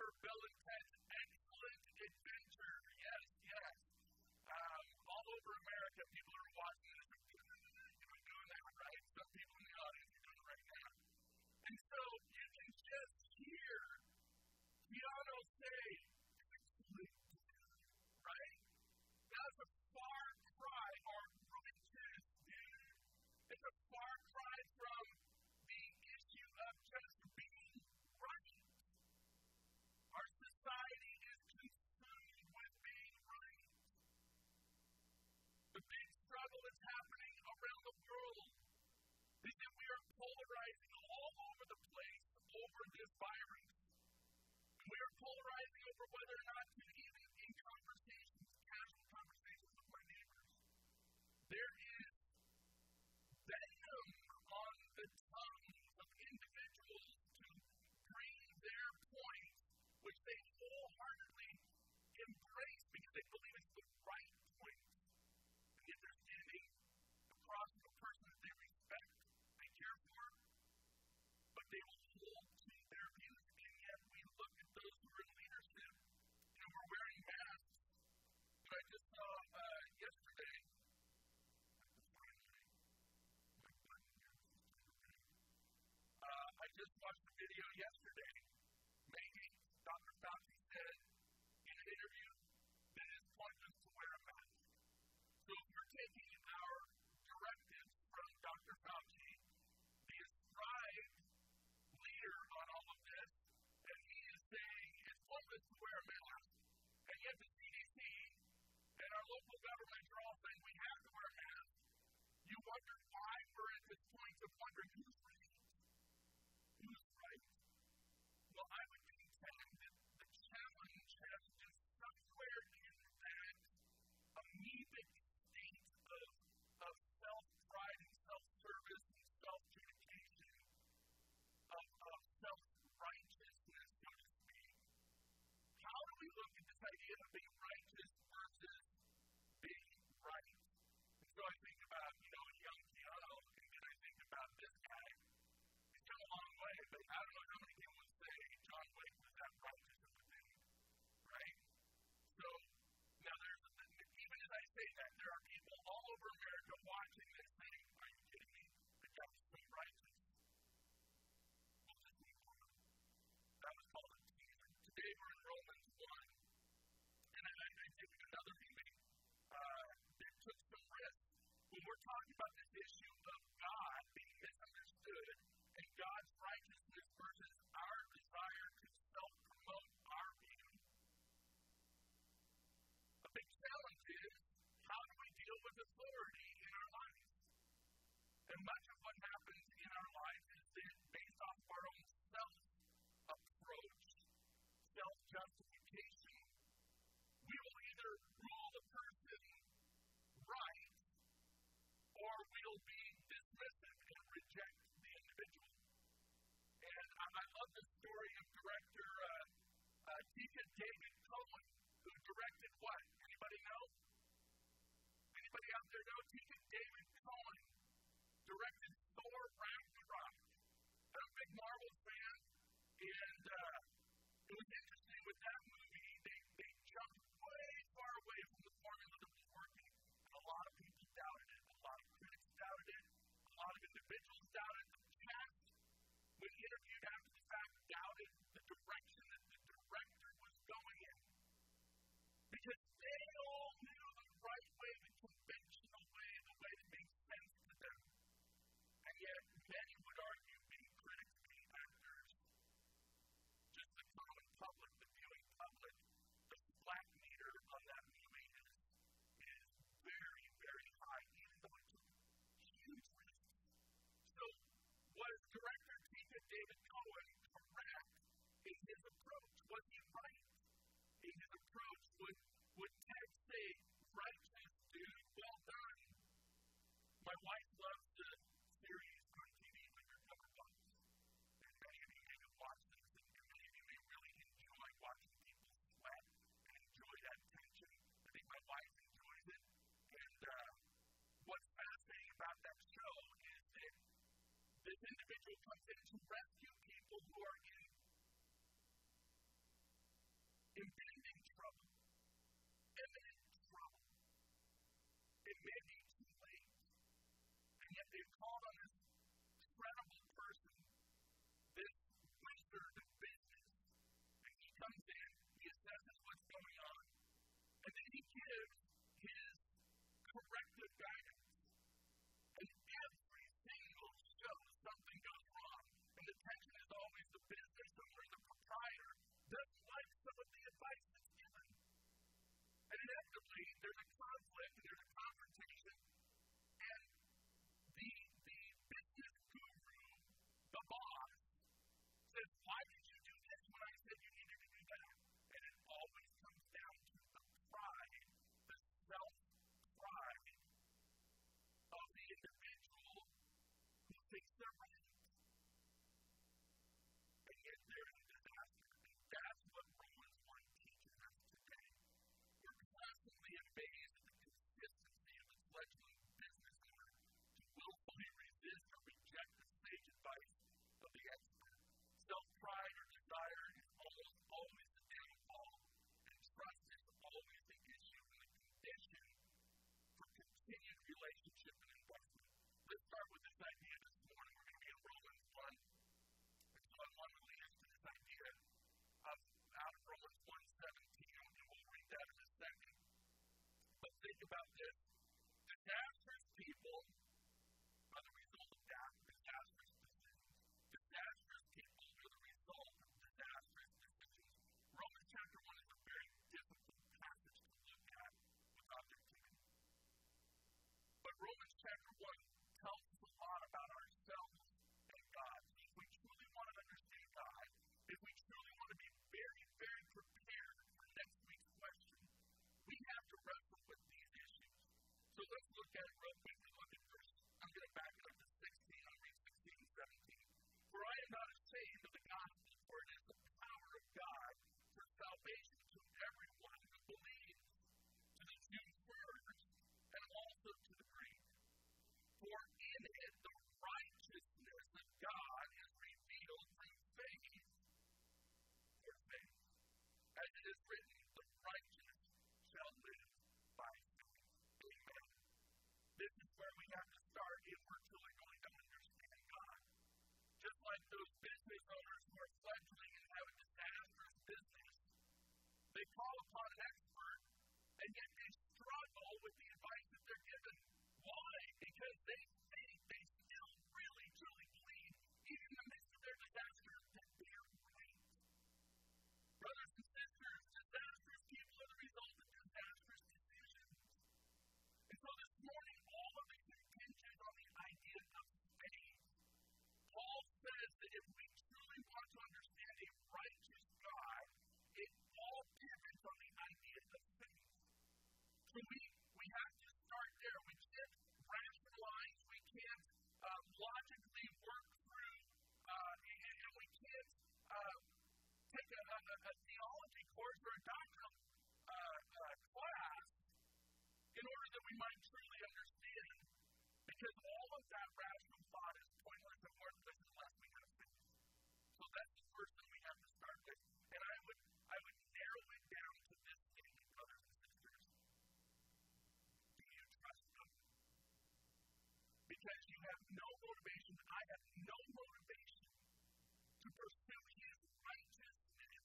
after fell in is that we are polarizing all over the place over this virus. We are polarizing over whether or not to even in conversations, casual conversations with my neighbors. There is venom on the tongues of individuals to bring their point, which they wholeheartedly embrace because they believe it's the right point. And yet they're standing across from a person that they respect, they care for, but they will hold to their views. And yet we look at those who are in leadership, and we're wearing masks. And I just saw uh, yesterday. Uh, I just watched a video yesterday. Maybe Dr. Fauci said in an interview that it is pointless to wear a mask. So if we're taking our directives from Dr. Fauci, the ascribed leader on all of this, and he is saying it's pointless to wear a mask, yet the CDC and our local governments are all saying we have to wear a mask. You wonder why we're at this point of wondering. Who's right? Well, I would contend that the challenge has been somewhere in that amoebic state of, of self pride and self service and self judication, of, of self righteousness, so to speak. How do we look at this idea of being righteous versus being right? And so I think about, you know, young Keanu, and then I think about this guy. He's come a long way, but I don't know how many people would say John Wayne was that righteous of a dude, right? So now there's even as I say that, there are people all over America watching this saying, "Are you kidding me? The guy was so righteous." Well, just move on. That was called a teaser. Today we're in Romans one, and I, I give you another reading uh, that took some risk when we're talking about this issue of God being misunderstood and God's righteousness versus our desire to self-promote our view. A big challenge is how do we deal with authority in our lives? And much of what happens in our lives is that based off our own self approach, self justification, we will either rule the person right or we'll be dismissive and reject the individual. And I, I love the story of director uh, uh, Tika David Cohen, who directed what? Anybody know? Anybody out there know? Tika David directed Thor Ragnarok. I'm a big Marvel fan, and uh, it was interesting with that movie. They, they jumped way far away from the formula that was working, and a lot of people doubted it. A lot of critics doubted it. A lot of individuals doubted it. The cast, when interviewed after the fact, doubted the direction that the director was going in. Because they all knew the right way, the conventional way, the way that makes sense to them. And yet, many would argue, being critics, being actors, just the common public, the viewing public, the slack meter on that movie is, is very, very high, even though it took huge risks. So, was director Tika David Cohen correct in his Was he right in his approach? Would, would Ted say, righteous dude, well done? My wife loves the series on TV, Undercover Boss. And many of you may have watched this, and many of you may really enjoy watching people sweat and enjoy that tension. I think my wife enjoys it. And uh, what's fascinating about that show is that this individual comes in to rescue people who are It may be too late. And yet they've called on this credible person, this wizard of business. And he comes in, he assesses what's going on, and then he gives his corrective guidance. And every single show something goes wrong, and the tension is always the business owner, the proprietor, doesn't like some of the advice that's given. And inevitably, there's a conflict and there's a confrontation, and the, the business guru, the boss, says, Why did you do this when I said you needed to do that? And it always comes down to the pride, the self pride of the individual who thinks they're right. And yet they're in a disaster. And that's what Romans 1 teaches us today. We're constantly amazed at the consistency of the fledgling business owner to willfully resist or reject the sage advice of the expert. Self pride or desire is almost always the downfall, and trust is always the issue and the condition for continued relationship and investment. Let's start with this idea this morning. We're going to be in Romans 1. And so I want to lead us to this idea of out of Romans 1.17, and we'll read that in a second. But think about this. Disastrous people are the result of disastrous decisions. Disastrous people are the result of disastrous decisions. Romans chapter 1 is a very difficult passage to look at without thinking. But Romans chapter 1 tells us a lot about ourselves and God. So if we truly want to understand God, if we truly want to be very, very prepared for next week's question, we have to wrestle with these issues. So let's look at real quickly. Look at verse. I'm going to back it up to 16. I'll read 16 and 17. For I am not ashamed of the gospel, for it is the power of God for salvation to everyone who believes, to the Jew first, and also to the Greek. For in it the righteousness of God is revealed through faith. For faith. As it is written, the righteous shall live by faith. Amen. This is where we have to start if we're truly going to understand God. Just like those business owners who are fledgling and have a disastrous business, they call upon or a doctrinal uh, uh, class in order that we might truly understand. Because all of that rational thought is pointless and worthless unless we have faith. So that's the first thing we have to start with. And I would I would narrow it down to this statement, brothers and sisters. Do you trust God? Because you have no motivation, I have no motivation to pursue his righteousness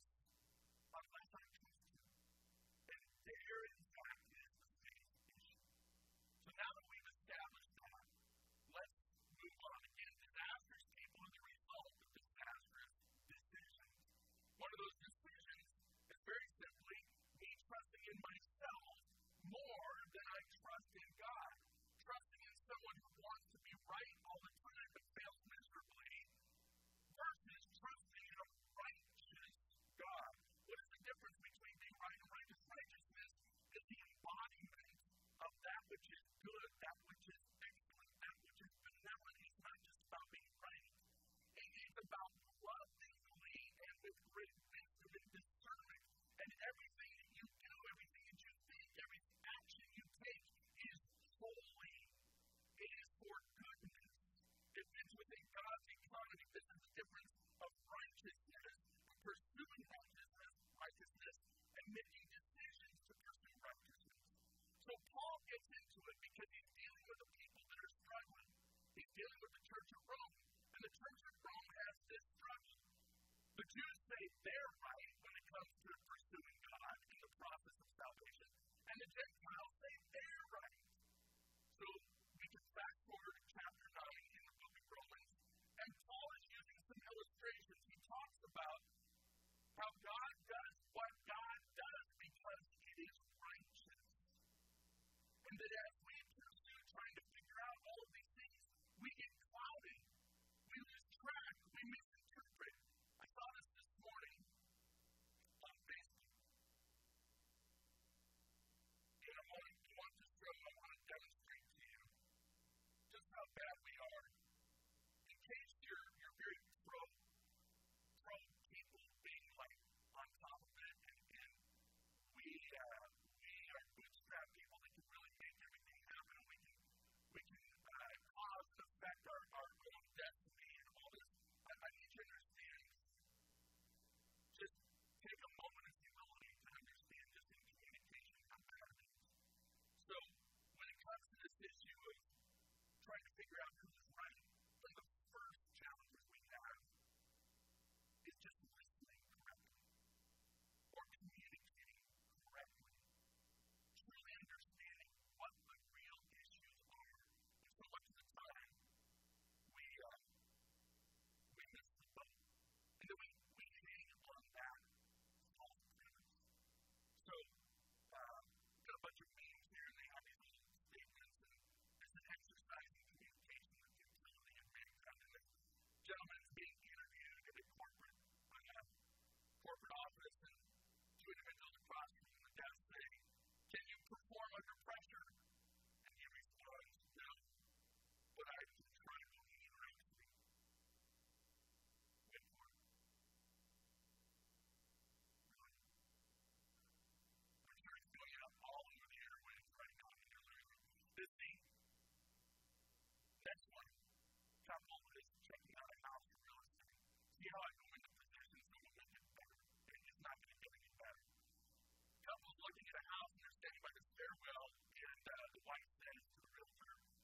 unless I trust him. And there, good, that which is excellent, that which is benevolent. It's not just about being right. It is about lovingly and with great So Paul gets into it because he's dealing with the people that are struggling. He's dealing with the church of Rome. And the church of Rome has this struggle. The Jews say they're right when it comes to pursuing God in the process of salvation, and the Gentiles say they're right. So we can fast forward to chapter 9 in the book of Romans, and Paul is using some illustrations. He talks about how God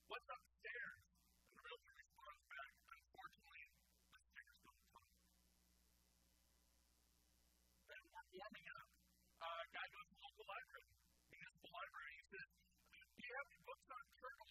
What's upstairs? And the realtor responds back, unfortunately, the stairs don't come. Then we're warming up. Uh, guy goes to the local library, He goes to the library. He says, Do you have any books on turtles?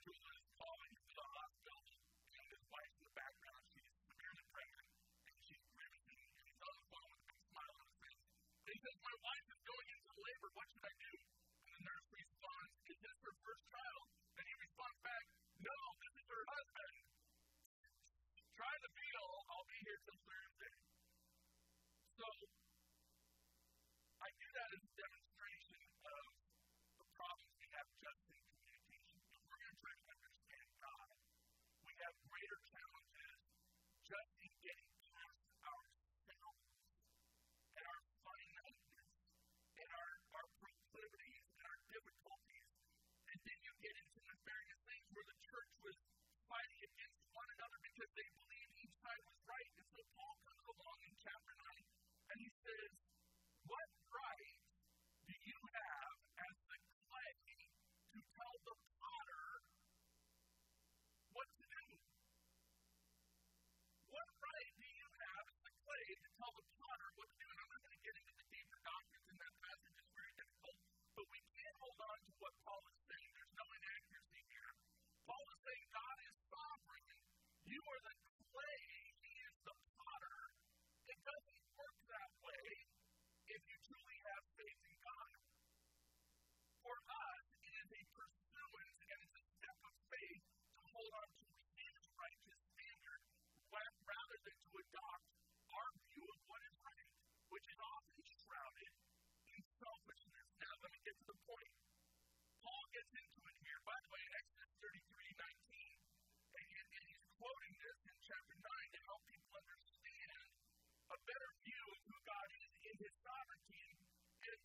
individual is falling into the hospital, and his wife in the background, she's severely pregnant, and she's grimacing, and he's on the phone with a big smile on his face. And he says, My wife is going into labor, what should I do? And the nurse responds, Is this her first child? And he responds back, No, this is her husband. Try the veal, I'll be here till Thursday. So, I do that as a demonstration. challenge is just in getting past ourselves and our finiteness and our, our proclivities and our difficulties. And then you get into the various things where the church was fighting against one another because they believed each side was right. And so Paul comes along in chapter 9 and he says, What You are the clay, he is the potter. It doesn't work that way if you truly have faith in God. For us, it is a pursuance and it's a step of faith to hold on to his righteous standard rather than to adopt our view of what is right, which is often shrouded in selfishness. Now, let me get to the point. Paul gets into it here. By the way, Exodus 32. A better view of who God is in his sovereignty. And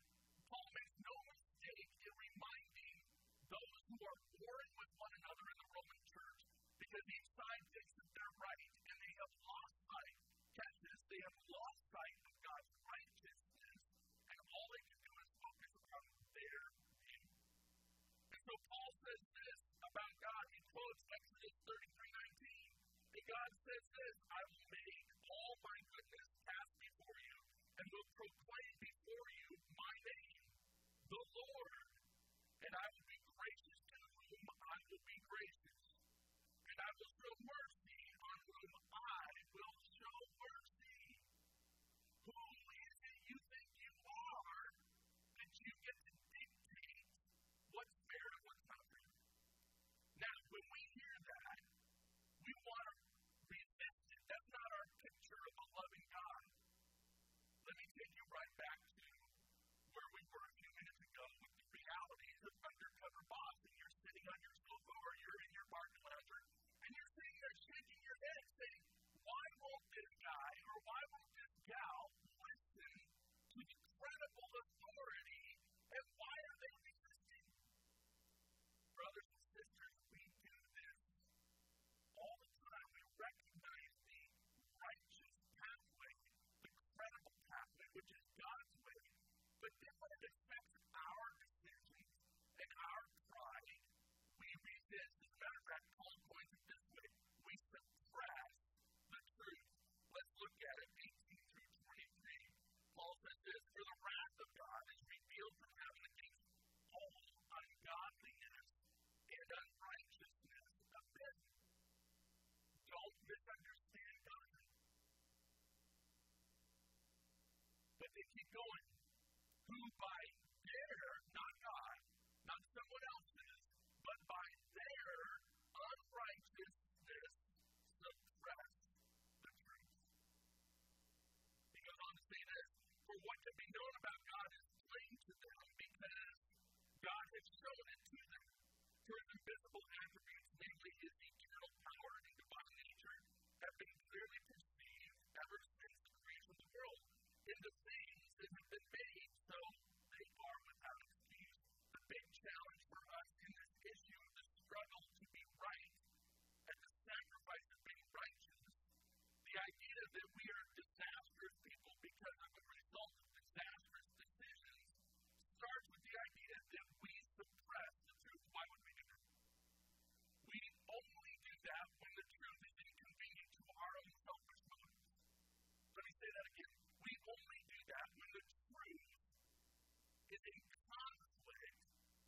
Paul makes no mistake in reminding those who are warring with one another in the Roman church because each side thinks that they're right and they have lost sight. Catch this, they have lost sight of God's righteousness, and all they can do is focus on their view. And so Paul says this about God. He quotes Exodus 33 19. And God says this I will and will proclaim before you my name, the Lord. And I will be gracious to whom I will be gracious. And I will show mercy on whom I will show mercy. Who is it you think you are that you get to dictate what's fair and what's not fair? Now, when we hear that, we want to resist it. That's not our picture of a loving God. Let you right back to where we were a few minutes ago with the realities of undercover boss, and you're sitting on your sofa or you're in your parking lounger, and you're sitting there shaking your head saying, why won't this guy or why won't this gal listen to the credible authority, and why are they resisting? Brothers and sisters, we do this all the time. We recognize the righteous pathway, the credible pathway, which is God's way. But then when it affects our decisions and our pride, we resist. As a matter of fact, Paul points it this way we suppress the truth. Let's look at it 18 through 23. Paul says this For the wrath of God is revealed from heaven against all ungodliness and unrighteousness of men. Don't misunderstand God. But they keep going. Who by their, not God, not someone else's, but by their unrighteousness suppress the truth. He goes on to say this For what can be known about God is plain to them because God has shown it to them. For his invisible attributes, namely his eternal power and divine nature, have been clearly perceived ever since the creation of the world in the things that have been made, so they are without excuse. The big challenge for us in this issue of the struggle to be right and the sacrifice of being righteous, the idea that we are disastrous people because of a result of disastrous decisions starts with the idea that we suppress the truth. Why would we do that? We only do that when the truth is inconvenient to our own selfish motives. Let me say that again. We only do that when the truth is in conflict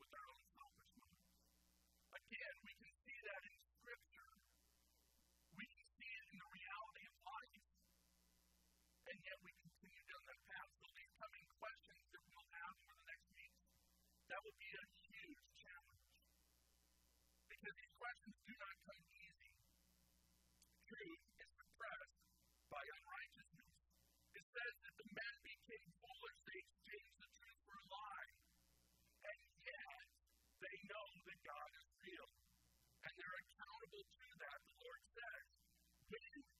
with our own selfish motives. Again, we can see that in Scripture. We can see it in the reality of life. And yet we continue down that path. So these coming questions that we'll have for the next weeks, that will be a huge challenge. Because these questions do not come easy. Truth is suppressed by unrighteousness. It says that the men became foolish, they exchanged the truth for a lie. And yet they know that God is real. And they're accountable to that, the Lord says. When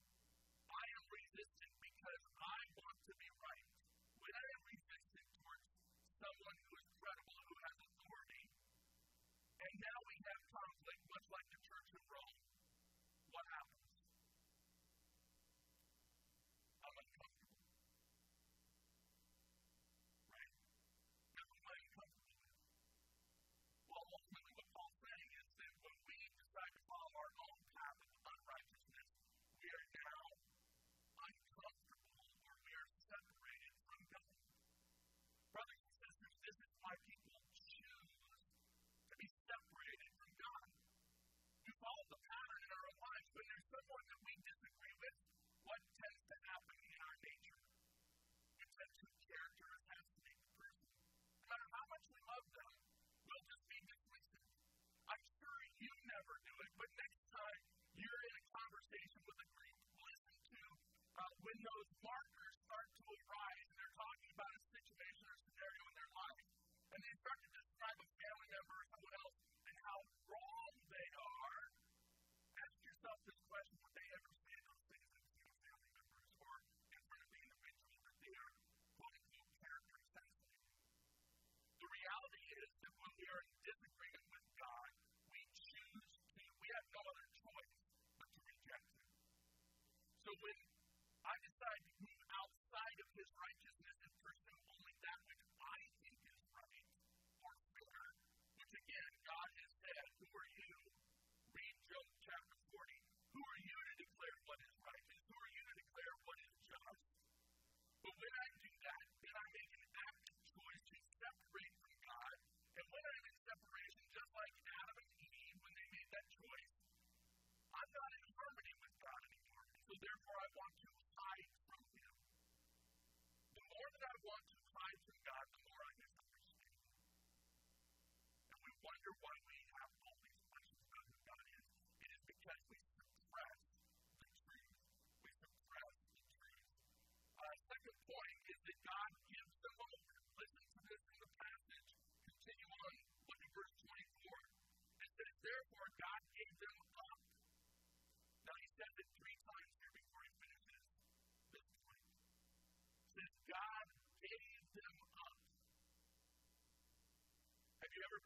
when those markers start to arise and they're talking about a situation or scenario in their life, and they start to describe a family member or someone else and how wrong they are, ask yourself this question would they ever say those things in front of family members or in front of the individual that they are quote unquote character sensitive? The reality is that when we are in disagreement with God, we choose to, we have no other choice but to reject Him. So when inside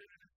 infinite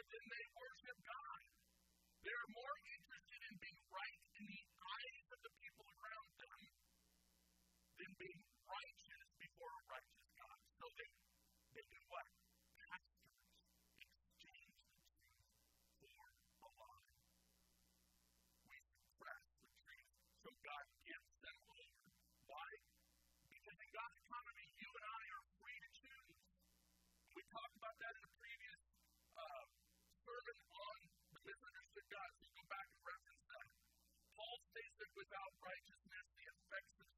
Or did they worship God? They are more interested in being right in the eyes of the people around them than being righteous before a righteous God. So they, they do what? without righteousness, the effects of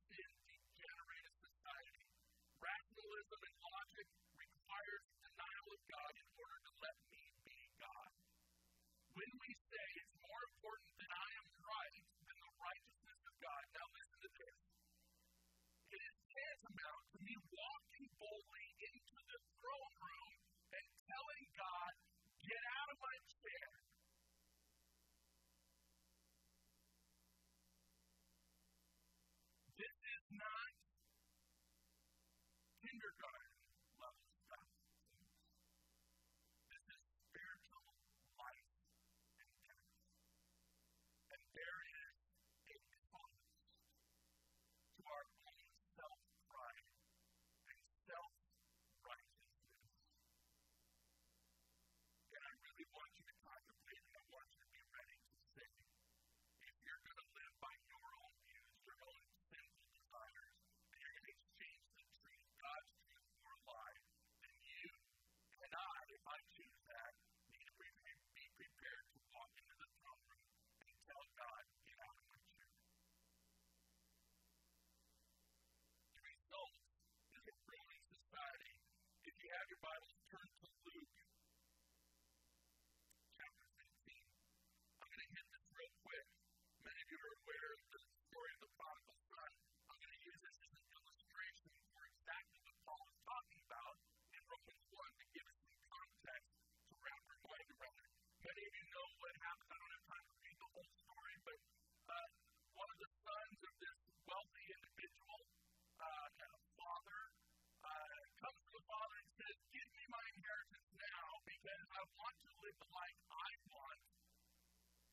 I want to live the life I want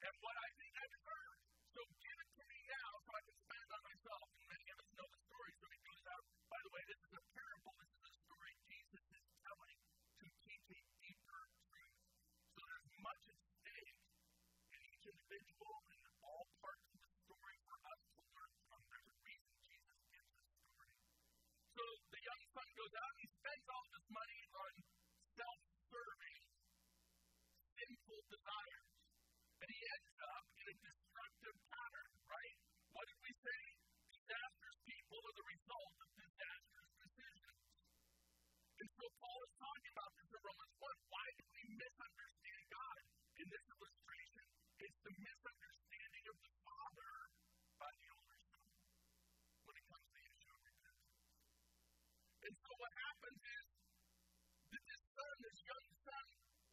and what I think I deserve. So give it to me now so I can spend it on myself. And many of us know the story, so he goes out. By the way, this is a parable. This is a story Jesus is telling to teach a deeper truth. So there's much at stake in each individual and all parts of the story for us to learn from. There's a reason Jesus gives this story. So the young son goes out and he spends all of his money on self desires. And he ends up in a destructive pattern, right? What did we say? Disastrous people are the result of disastrous decisions. And so Paul is talking about this in Romans 1. Why do we misunderstand God? In this illustration, it's the misunderstanding of the Father by the older son when it comes to the issue of repentance. And so what happens is that this son, this young son,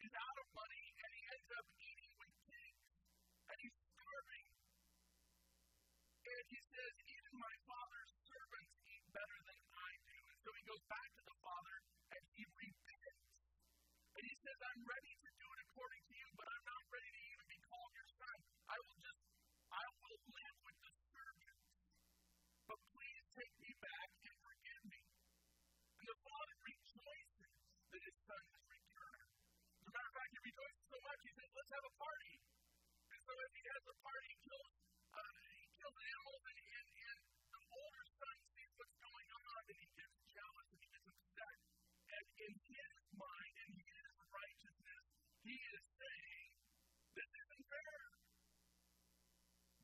is out of money and he ends up eating with pigs. And he's starving. And he says, Even my father's servants eat better than I do. And so he goes back to the father and he repents. And he says, I'm ready to do it according to you, but I'm not ready to even be called your son. I will just, I will live with the servants. But please take me back and forgive me. And the father rejoices that his son has returned. As a matter of fact, he rejoices so much, he says, Let's have a party. And so as he has a party, he kills, animals, and, and, and the older son sees what's going on, and he gets jealous and he gets upset. And in his mind, in his righteousness, he is saying, This isn't fair.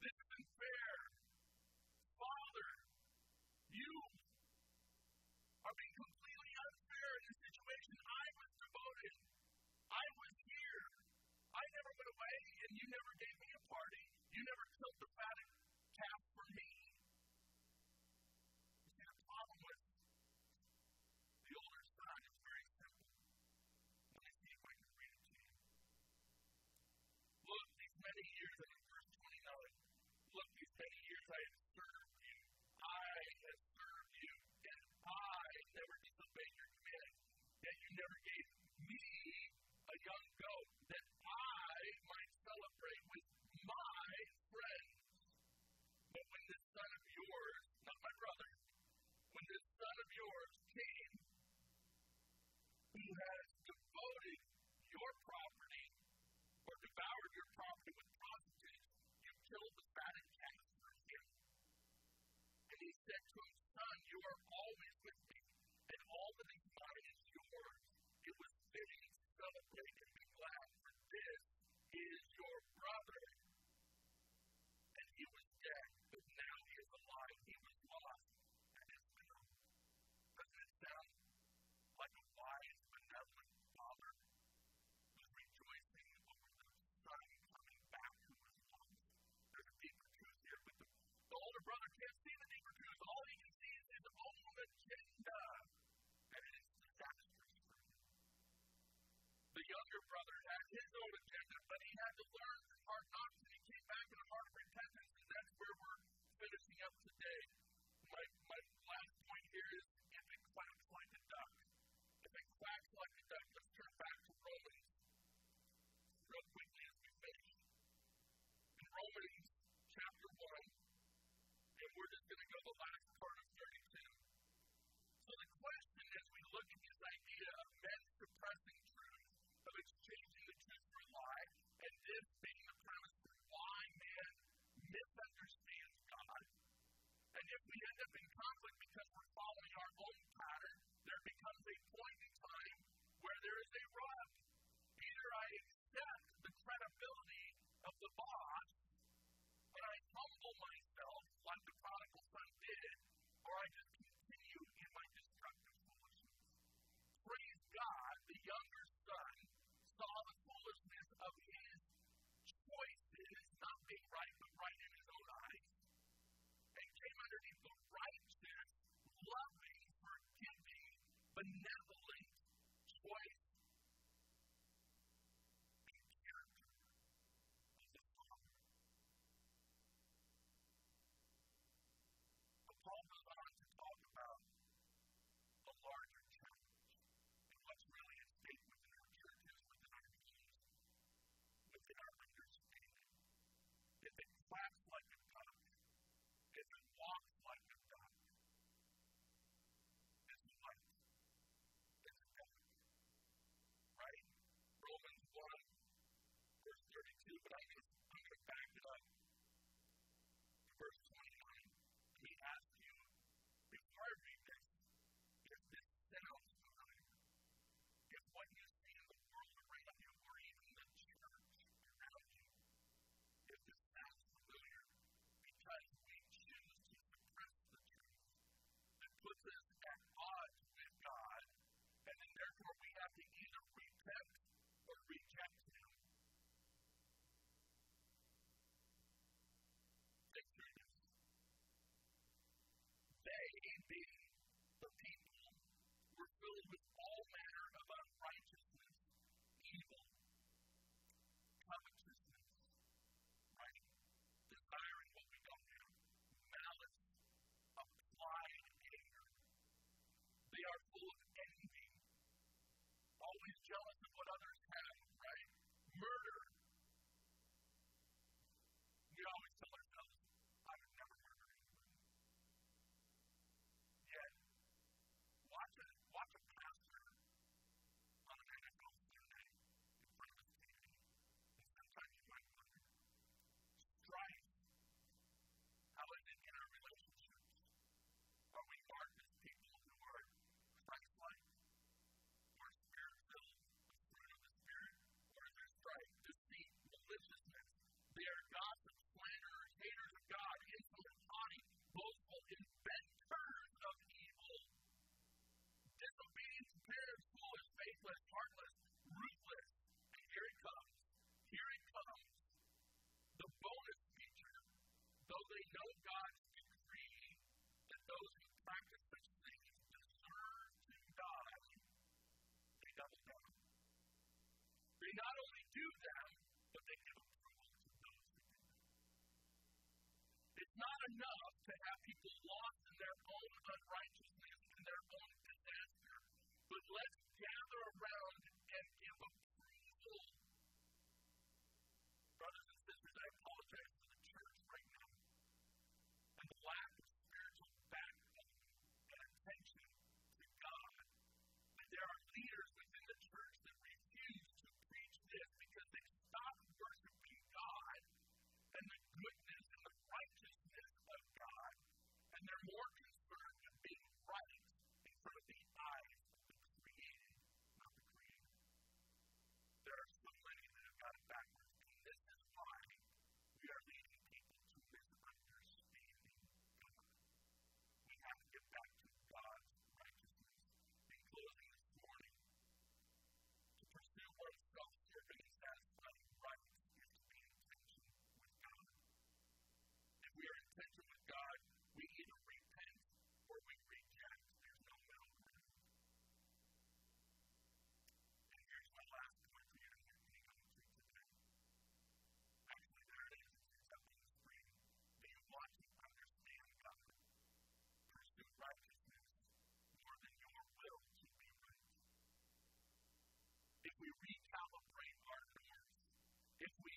This isn't fair. Father, you are being completely unfair in this situation. I was devoted. I was here. I never went away, and you never gave me a party. You never killed the fatted calf for me. You see, the problem with the older son is very simple. Let me see if I can read it to you. Look, these many years, and in verse 29, look, these many years I have served you. I have served you, and I never disobeyed your command. Yet you never gave me a young goat that I might celebrate with my friends. But when this son of yours, not my brother, when this son of yours came, who has devoted your property or devoured your property with prostitutes, you killed the fatted calf for him. And he said to him, Son, you are always with me, and all that is mine is yours. It was fitting to celebrate and be glad, for this is your brother. And he was dead, but now he is alive. He was lost and is found. Doesn't it sound like a wise, benevolent father who's rejoicing over the son coming back who was lost? There's a deeper truth here, but the, the older brother can't see the deeper truth. All he can see is his own agenda, and it is disastrous for him. The younger brother had his own agenda, but he had to learn from hard knocks, and he came back in a heart of repentance, and that's where we're finishing up today. My, my last point here is if it quacks like a duck. If it quacks like a duck, let's turn back to Romans real quickly as we finish. In Romans chapter 1, and we're just going to go the last part of 32. So the question as we look at this idea of men suppressing truth, of exchanging the truth for a lie, and this being the premise for why man misunderstands God. And if we end up in conflict because we're following our own pattern, there becomes a point in time where there is a rub. Either I accept the credibility of the boss, but I humble myself like the prodigal son did, or I just birth. enough to have people lost in their own unrighteousness and their own disaster. But let's gather around we recalibrate our norms, if we